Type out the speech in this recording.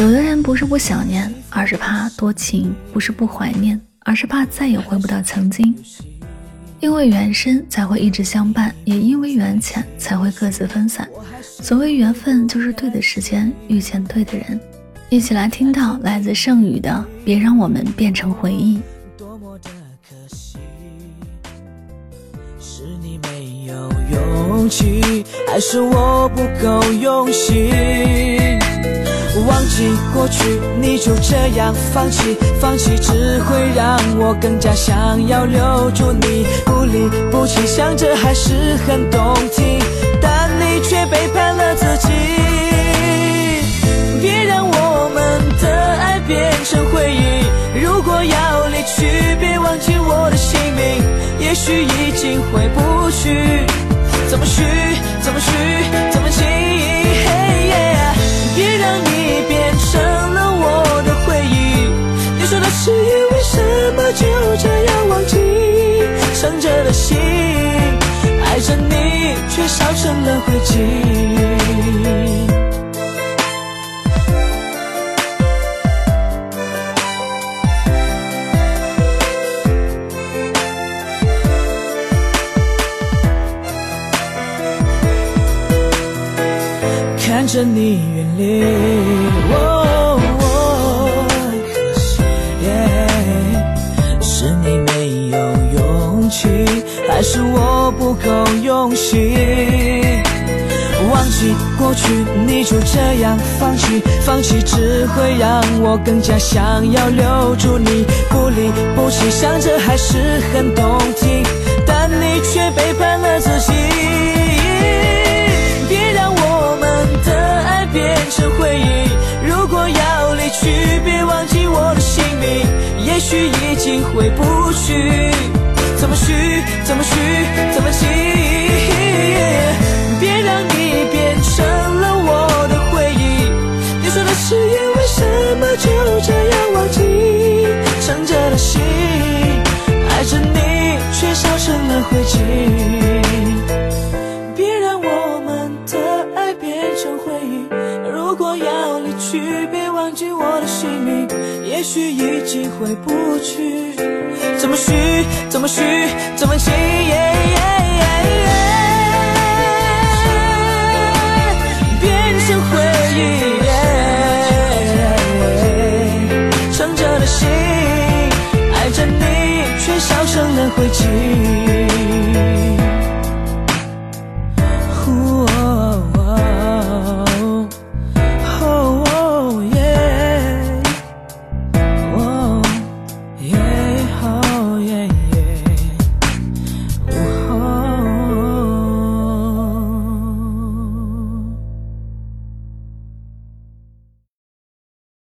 有的人不是不想念，而是怕多情；不是不怀念，而是怕再也回不到曾经。因为缘深才会一直相伴，也因为缘浅才会各自分散。所谓缘分，就是对的时间遇见对的人。一起来听到来自盛宇的《别让我们变成回忆》。多么的可惜是你没有勇气，还是我不够用心？忘记过去，你就这样放弃，放弃只会让我更加想要留住你，不离不弃，想着还是很动听，但你却背叛了自己。别让我们的爱变成回忆，如果要离去，别忘记我的姓名，也许已经回伤着的心，爱着你却烧成了灰烬。看着你远离，气，还是我不够用心？忘记过去，你就这样放弃，放弃只会让我更加想要留住你，不离不弃，想着还是很动听，但你却背叛了自己。别让我们的爱变成回忆，如果要离去，别忘记我的姓名，也许已经回不去，怎么许，怎么许，怎么记？别让你变成了我的回忆，你说的誓言为什么就这样忘记？伤着的心，爱着你却烧成了灰烬。别让我们的爱变成回忆，如果要离去，别忘记我的姓名，也许已经回不去，怎么续？怎么续？怎么轻？变成回忆，盛着的心，爱着你，却烧成了灰烬。